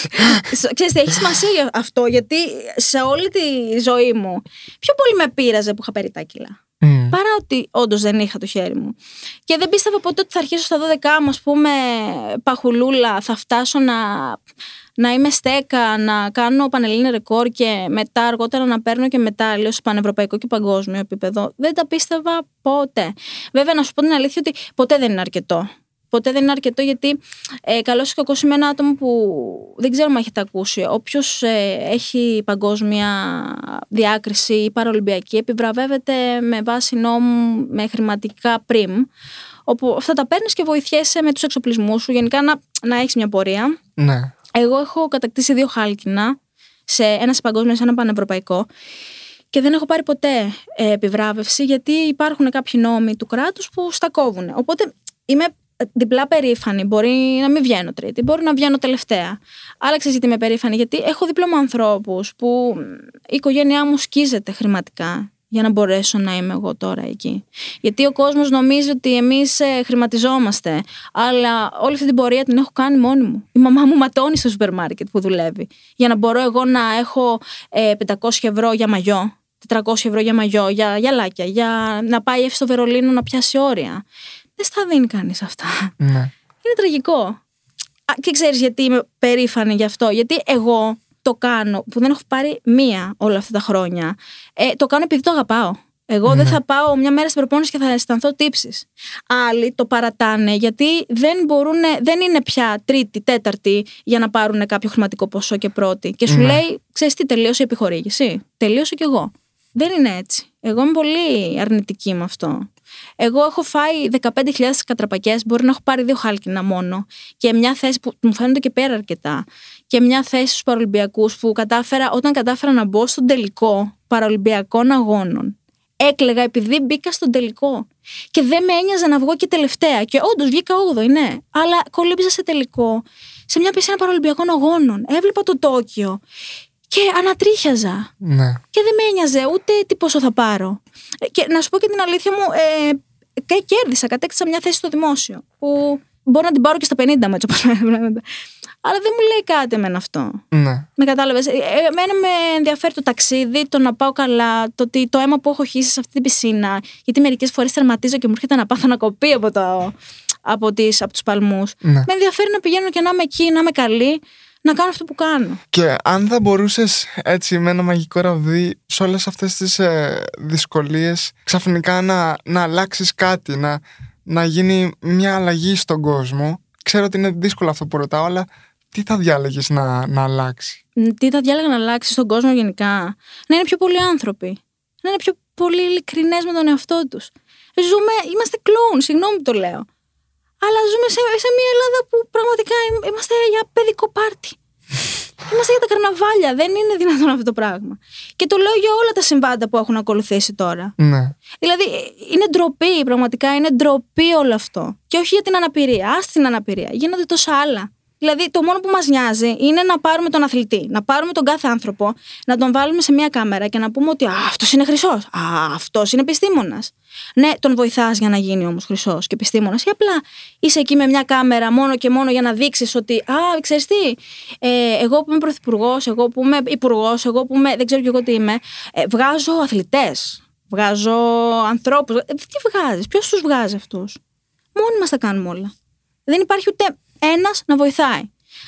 Ξέρεις, έχει σημασία αυτό, γιατί σε όλη τη ζωή μου πιο πολύ με πείραζε που είχα πάρει τα κιλά. Mm. Παρά ότι όντως δεν είχα το χέρι μου. Και δεν πίστευα ποτέ ότι θα αρχίσω στα 12 μου, ας πούμε, παχουλούλα, θα φτάσω να, να είμαι στέκα, να κάνω πανελλήνια ρεκόρ και μετά αργότερα να παίρνω και μετάλλιο σε πανευρωπαϊκό και παγκόσμιο επίπεδο. Δεν τα πίστευα ποτέ. Βέβαια, να σου πω την αλήθεια ότι ποτέ δεν είναι αρκετό. Ποτέ δεν είναι αρκετό γιατί ε, καλό ή κακό είμαι ένα άτομο που δεν ξέρω αν έχετε ακούσει. Όποιος ε, έχει παγκόσμια διάκριση ή παραολυμπιακή επιβραβεύεται με βάση νόμου με χρηματικά πριμ. Όπου αυτά τα παίρνεις και βοηθιέσαι με τους εξοπλισμούς σου. Γενικά να, να έχεις μια πορεία. Ναι. Εγώ έχω κατακτήσει δύο χάλκινα, σε ένα σε παγκόσμιο, σε ένα πανευρωπαϊκό. Και δεν έχω πάρει ποτέ ε, επιβράβευση, γιατί υπάρχουν κάποιοι νόμοι του κράτους που στα κόβουν. Οπότε είμαι διπλά περήφανη. Μπορεί να μην βγαίνω τρίτη, μπορεί να βγαίνω τελευταία. Άλλαξε γιατί είμαι περήφανη, γιατί έχω δίπλα μου ανθρώπους που η οικογένειά μου σκίζεται χρηματικά για να μπορέσω να είμαι εγώ τώρα εκεί. Γιατί ο κόσμος νομίζει ότι εμείς ε, χρηματιζόμαστε, αλλά όλη αυτή την πορεία την έχω κάνει μόνη μου. Η μαμά μου ματώνει στο σούπερ μάρκετ που δουλεύει, για να μπορώ εγώ να έχω ε, 500 ευρώ για μαγιό, 400 ευρώ για μαγιό, για γυαλάκια, για να πάει στο Βερολίνο να πιάσει όρια. Δεν στα δίνει κανείς αυτά. ναι. Είναι τραγικό. Α, Και ξέρεις γιατί είμαι περήφανη γι' αυτό. Γιατί εγώ το κάνω, που δεν έχω πάρει μία όλα αυτά τα χρόνια, ε, το κάνω επειδή το αγαπάω. Εγώ δεν θα πάω μια μέρα στην προπόνηση και θα αισθανθώ τύψεις. Άλλοι το παρατάνε γιατί δεν, μπορούν, δεν είναι πια τρίτη, τέταρτη για να πάρουν κάποιο χρηματικό ποσό και πρώτη. Και σου Ναι. λέει, ξέρεις τι, τελείωσε η επιχορήγηση. Τελείωσε κι εγώ. Δεν είναι έτσι. Εγώ είμαι πολύ αρνητική με αυτό. Εγώ έχω φάει 15.000 κατραπακές, μπορεί να έχω πάρει δύο χάλκινα μόνο. Και μια θέση που μου φαίνονται και πέρα αρκετά. Και μια θέση στους Παρολυμπιακού που κατάφερα, όταν κατάφερα να μπω στον τελικό Παρολυμπιακών Αγώνων. Έκλεγα επειδή μπήκα στον τελικό. Και δεν με ένοιαζε να βγω και τελευταία. Και όντως βγήκα 8η, ναι. Αλλά κολύμπησα σε τελικό σε μια πισίνα Παρολυμπιακών Αγώνων. Έβλεπα το Τόκιο. Και ανατρίχιαζα. ναι. Και δεν με ένοιαζε ούτε τι πόσο θα πάρω. Ε, Και να σου πω και την αλήθεια μου, ε, και κέρδισα, κατέκτησα μια θέση στο δημόσιο. Που μπορώ να την πάρω και στα 50 με έτσι όπως βλέπετε. Αλλά δεν μου λέει κάτι εμένα αυτό. ναι. Με κατάλαβες. Εμένα με ενδιαφέρει το ταξίδι, το να πάω καλά, το, ότι το αίμα που έχω χύσει σε αυτή την πισίνα. Γιατί μερικές φορές τερματίζω και μου έρχεται να πάθω να κοπεί από, το, από, τις, από τους παλμούς. Ναι. Με ενδιαφέρει να πηγαίνω και να είμαι εκεί, να είμαι καλή, να κάνω αυτό που κάνω. Και αν θα μπορούσες έτσι με ένα μαγικό ραβδί σε όλες αυτές τις ε, δυσκολίες ξαφνικά να, να αλλάξεις κάτι, να, να γίνει μια αλλαγή στον κόσμο. Ξέρω ότι είναι δύσκολο αυτό που ρωτάω, αλλά τι θα διάλεγες να, να αλλάξει; τι θα διάλεγα να αλλάξει στον κόσμο γενικά; Να είναι πιο πολλοί άνθρωποι. Να είναι πιο πολύ ειλικρινές με τον εαυτό τους. Ζούμε, είμαστε κλόουν, συγγνώμη που το λέω. Αλλά ζούμε σε, σε μια Ελλάδα που πραγματικά ειμ- είμαστε για παιδικό πάρτι. Είμαστε για τα καρναβάλια. Δεν είναι δυνατόν αυτό το πράγμα. Και το λέω για όλα τα συμβάντα που έχουν ακολουθήσει τώρα. Ναι, Δηλαδή, είναι ντροπή, πραγματικά είναι ντροπή όλο αυτό. Και όχι για την αναπηρία. Α την αναπηρία. Γίνονται τόσα άλλα. Δηλαδή, το μόνο που μας νοιάζει είναι να πάρουμε τον αθλητή, να πάρουμε τον κάθε άνθρωπο, να τον βάλουμε σε μια κάμερα και να πούμε ότι αυτός είναι χρυσός. Α, αυτός είναι επιστήμονας. Ναι, τον βοηθάς για να γίνει όμως χρυσός και επιστήμονας, ή απλά είσαι εκεί με μια κάμερα μόνο και μόνο για να δείξεις ότι, Α, ξέρεις τι, ε, εγώ που είμαι πρωθυπουργός, εγώ που είμαι υπουργός, εγώ που είμαι, δεν ξέρω κι εγώ τι είμαι, ε, βγάζω αθλητές. Βγάζω ανθρώπους. Ε, τι βγάζεις, ποιος τους βγάζει αυτούς; Μόνοι μας τα κάνουμε όλα. Δεν υπάρχει ούτε ένας να βοηθάει.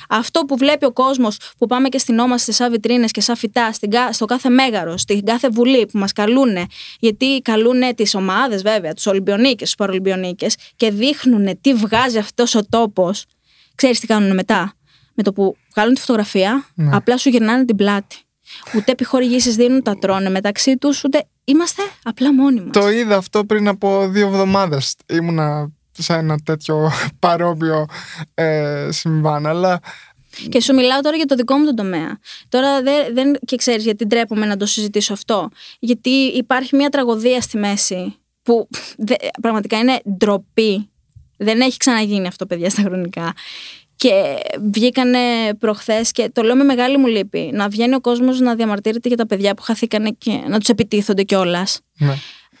Αυτό που βλέπει ο κόσμος που πάμε και στυνόμαστε σαν βιτρίνες και σαν φυτά στην, κα- στο κάθε μέγαρο, στην κάθε βουλή που μας καλούνε, γιατί καλούνε τις ομάδες βέβαια, τους Ολυμπιονίκες, τους Παρολυμπιονίκες και δείχνουν τι βγάζει αυτός ο τόπος. Ξέρεις τι κάνουν μετά; Με το που βγάλουν τη φωτογραφία, Ναι. απλά σου γυρνάνε την πλάτη. Ούτε επιχορηγήσεις δίνουν, τα τρώνε μεταξύ τους, ούτε. Είμαστε απλά μόνοι μας. Το είδα αυτό πριν από δύο εβδομάδες. Ήμουνα σε ένα τέτοιο παρόμοιο ε, συμβάν, αλλά Και σου μιλάω τώρα για το δικό μου τον τομέα. Τώρα δεν, δεν και ξέρεις γιατί ντρέπομαι να το συζητήσω αυτό. Γιατί υπάρχει μια τραγωδία στη μέση που δε, πραγματικά είναι ντροπή. Δεν έχει ξαναγίνει αυτό, παιδιά, στα χρονικά. Και βγήκανε προχθές και το λέω με μεγάλη μου λύπη. Να βγαίνει ο κόσμος να διαμαρτύρεται για τα παιδιά που χαθήκανε και να τους επιτίθονται κιόλας. Ναι.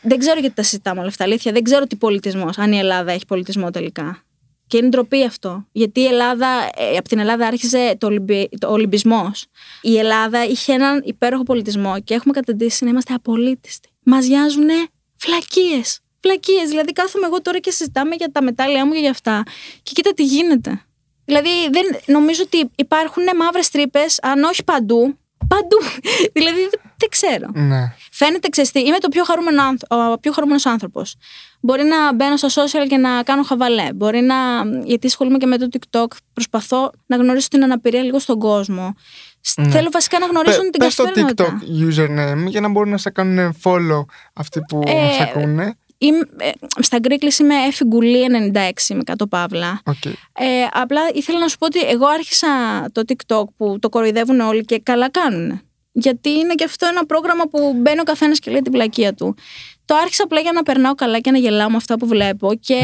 Δεν ξέρω γιατί τα συζητάμε όλα αυτά. Αλήθεια, δεν ξέρω τι πολιτισμός, αν η Ελλάδα έχει πολιτισμό τελικά. Και είναι ντροπή αυτό. Γιατί η Ελλάδα, ε, από την Ελλάδα άρχισε το, Ολυμπι... το Ολυμπισμός. Η Ελλάδα είχε έναν υπέροχο πολιτισμό και έχουμε καταντήσει να είμαστε απολύτιστοι. Μας γιάζουν φλακίες. Φλακίες. Δηλαδή, κάθομαι εγώ τώρα και συζητάμε για τα μετάλλια μου και για αυτά. Και κοίτα τι γίνεται. Δηλαδή, δεν, νομίζω ότι υπάρχουν μαύρες τρύπες, αν όχι παντού. Παντού. δηλαδή, δεν, δεν ξέρω. Ναι. Φαίνεται, ξεστή, είμαι το πιο, χαρούμενο, άνθρω- ο πιο χαρούμενος άνθρωπος. Μπορεί να μπαίνω στα social και να κάνω χαβαλέ. Μπορεί να, γιατί ασχολούμαι και με το TikTok, προσπαθώ να γνωρίσω την αναπηρία λίγο στον κόσμο. Σ- Ναι. Θέλω βασικά να γνωρίσουν την Πες το καθημερινότητα. TikTok username για να μπορούν να σε κάνουν follow αυτοί που Ε, μας ακούνε. Είμαι, ε, στα greeklish είμαι Έφη Γκούλη 96 με κάτω παύλα. Οκ. Ε, απλά ήθελα να σου πω ότι εγώ άρχισα το TikTok που το κοροϊδεύουν όλοι και καλά κάνουν. Γιατί είναι και αυτό ένα πρόγραμμα που μπαίνει ο καθένας και λέει τη μαλακία του. Το άρχισα απλά για να περνάω καλά και να γελάω με αυτά που βλέπω. Και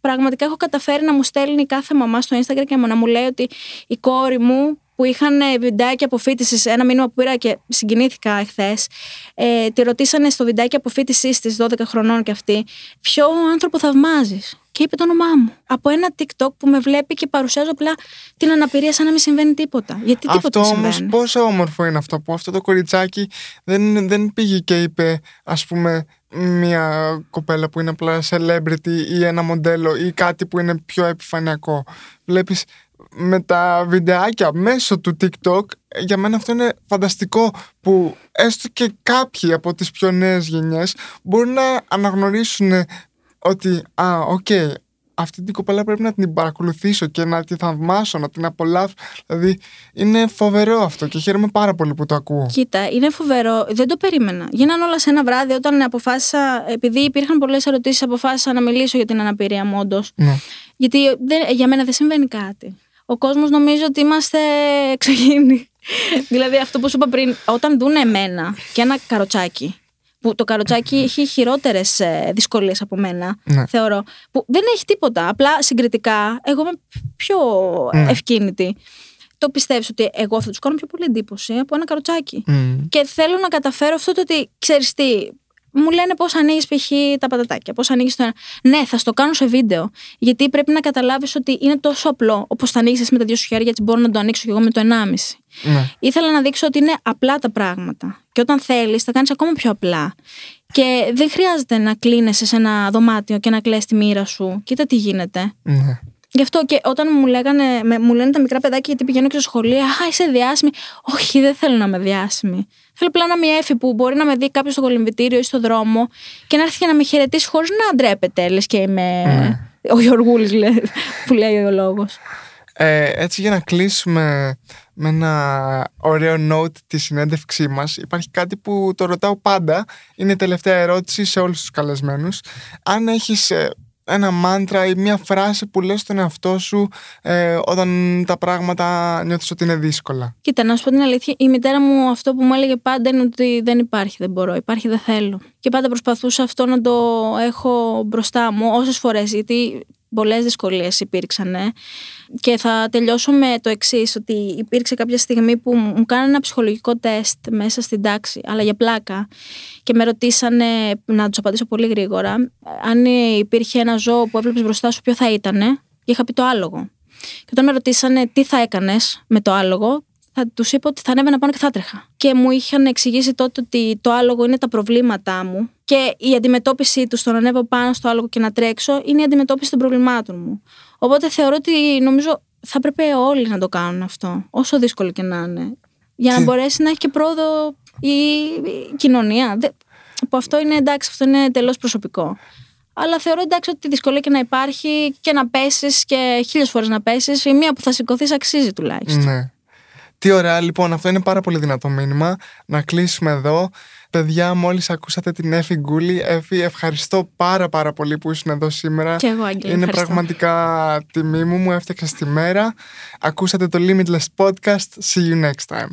πραγματικά έχω καταφέρει να μου στέλνει κάθε μαμά στο Instagram και να μου λέει ότι η κόρη μου που είχαν ε, βιντεάκι αποφύτησης, ένα μήνυμα που πήρα και συγκινήθηκα εχθές. Ε, τη ρωτήσανε στο βιντεάκι αποφύτησής της, 12 χρονών και αυτή, ποιο άνθρωπο θαυμάζεις; Και είπε το όνομά μου. Από ένα TikTok που με βλέπει και παρουσιάζω απλά την αναπηρία σαν να μην συμβαίνει τίποτα. Γιατί τίποτα Αυτό δεν όμως, συμβαίνει; πόσο όμορφο είναι αυτό που αυτό το κοριτσάκι δεν, δεν πήγε και είπε, ας πούμε, μια κοπέλα που είναι απλά celebrity ή ένα μοντέλο ή κάτι που είναι πιο επιφανειακό. Βλέπεις με τα βιντεάκια μέσω του TikTok, για μένα αυτό είναι φανταστικό που έστω και κάποιοι από τις πιο νέες γενιές μπορούν να αναγνωρίσουν ότι, α, οκ, αυτή την κοπέλα πρέπει να την παρακολουθήσω και να τη θαυμάσω, να την απολαύσω. Δηλαδή, είναι φοβερό αυτό και χαίρομαι πάρα πολύ που το ακούω. Κοίτα, είναι φοβερό. Δεν το περίμενα. Γίνανε όλα σε ένα βράδυ όταν αποφάσισα, επειδή υπήρχαν πολλές ερωτήσεις, αποφάσισα να μιλήσω για την αναπηρία μου, όντως. Ναι. Γιατί δεν, για μένα δεν συμβαίνει κάτι. Ο κόσμος νομίζει ότι είμαστε εξωγήινοι. δηλαδή αυτό που σου είπα πριν, όταν δουν εμένα και ένα καροτσάκι, που το καροτσάκι έχει χειρότερες δυσκολίες από μένα, Ναι. θεωρώ. Που δεν έχει τίποτα. Απλά συγκριτικά, εγώ είμαι πιο Ναι. ευκίνητη. Το πιστεύω ότι εγώ θα τους κάνω πιο πολύ εντύπωση από ένα καροτσάκι. Μμ. Και θέλω να καταφέρω αυτό το ότι ξέρεις τι. Μου λένε πώς ανοίγεις π.χ. τα πατατάκια, πώς ανοίγεις το ένα. Ναι, θα στο κάνω σε βίντεο. Γιατί πρέπει να καταλάβεις ότι είναι τόσο απλό. Όπως θα ανοίξεις με τα δύο σου χέρια, έτσι μπορώ να το ανοίξω και εγώ με το 1,5. Ναι. Ήθελα να δείξω ότι είναι απλά τα πράγματα. Και όταν θέλεις, θα κάνεις ακόμα πιο απλά. Και δεν χρειάζεται να κλείνεσαι σε ένα δωμάτιο και να κλαις τη μοίρα σου. Κοίτα τι γίνεται. Ναι. Γι' αυτό και όταν μου, λέγανε, με- μου λένε τα μικρά παιδάκια γιατί πηγαίνω και στο σχολείο, Α, είσαι διάσημη. Όχι, δεν θέλω να είμαι διάσημη. Θέλω απλά να είμαι έφη που μπορεί να με δει κάποιος στο κολυμβητήριο ή στο δρόμο και να έρθει και να με χαιρετήσει χωρίς να ντρέπεται, λες και είμαι. Ο Γιωργούλης που λέει ο λόγος. Ε, έτσι για να κλείσουμε με ένα ωραίο note τη συνέντευξή μας υπάρχει κάτι που το ρωτάω πάντα είναι η τελευταία ερώτηση σε όλους τους καλεσμένους αν έχεις ε, ένα μάντρα ή μια φράση που λες στον εαυτό σου ε, όταν τα πράγματα νιώθεις ότι είναι δύσκολα Κοίτα, να σου πω την αλήθεια, η μητέρα μου αυτό που μου έλεγε πάντα είναι ότι δεν υπάρχει, δεν μπορώ, υπάρχει, δεν θέλω. Και πάντα προσπαθούσα αυτό να το έχω μπροστά μου όσες φορές, γιατί πολλές δυσκολίες υπήρξαν. ε. Και θα τελειώσω με το εξής, ότι υπήρξε κάποια στιγμή που μου κάνανε ένα ψυχολογικό τεστ μέσα στην τάξη, αλλά για πλάκα. Και με ρωτήσανε, να τους απαντήσω πολύ γρήγορα, αν υπήρχε ένα ζώο που έβλεπες μπροστά σου, ποιο θα ήταν. Και είχα πει το άλογο. Και όταν με ρωτήσανε τι θα έκανες με το άλογο, θα τους είπα ότι θα ανέβαινα πάνω και θα έτρεχα. Και μου είχαν εξηγήσει τότε ότι το άλογο είναι τα προβλήματά μου και η αντιμετώπιση τους στο να ανέβω πάνω στο άλογο και να τρέξω είναι η αντιμετώπιση των προβλημάτων μου. Οπότε θεωρώ ότι νομίζω θα έπρεπε όλοι να το κάνουν αυτό, όσο δύσκολο και να είναι. Για να Τι- μπορέσει να έχει και πρόοδο η, η κοινωνία. Δε- Που αυτό είναι εντάξει, αυτό είναι τελώ προσωπικό. Αλλά θεωρώ εντάξει ότι τη δυσκολία και να υπάρχει και να πέσεις και χίλιες φορές να πέσεις, η μία που θα σηκωθείς αξίζει τουλάχιστον. Ναι. Τι ωραία, λοιπόν, αυτό είναι πάρα πολύ δυνατό μήνυμα. Να κλείσουμε εδώ. Παιδιά, μόλις ακούσατε την Εφη Γκούλη. Εφη, ευχαριστώ πάρα πάρα πολύ που ήσουν εδώ σήμερα. Και εγώ, Άγγελε, Είναι ευχαριστώ. πραγματικά τιμή μου, μου έφτιαξες τη μέρα. Ακούσατε το Limitless Podcast. See you next time.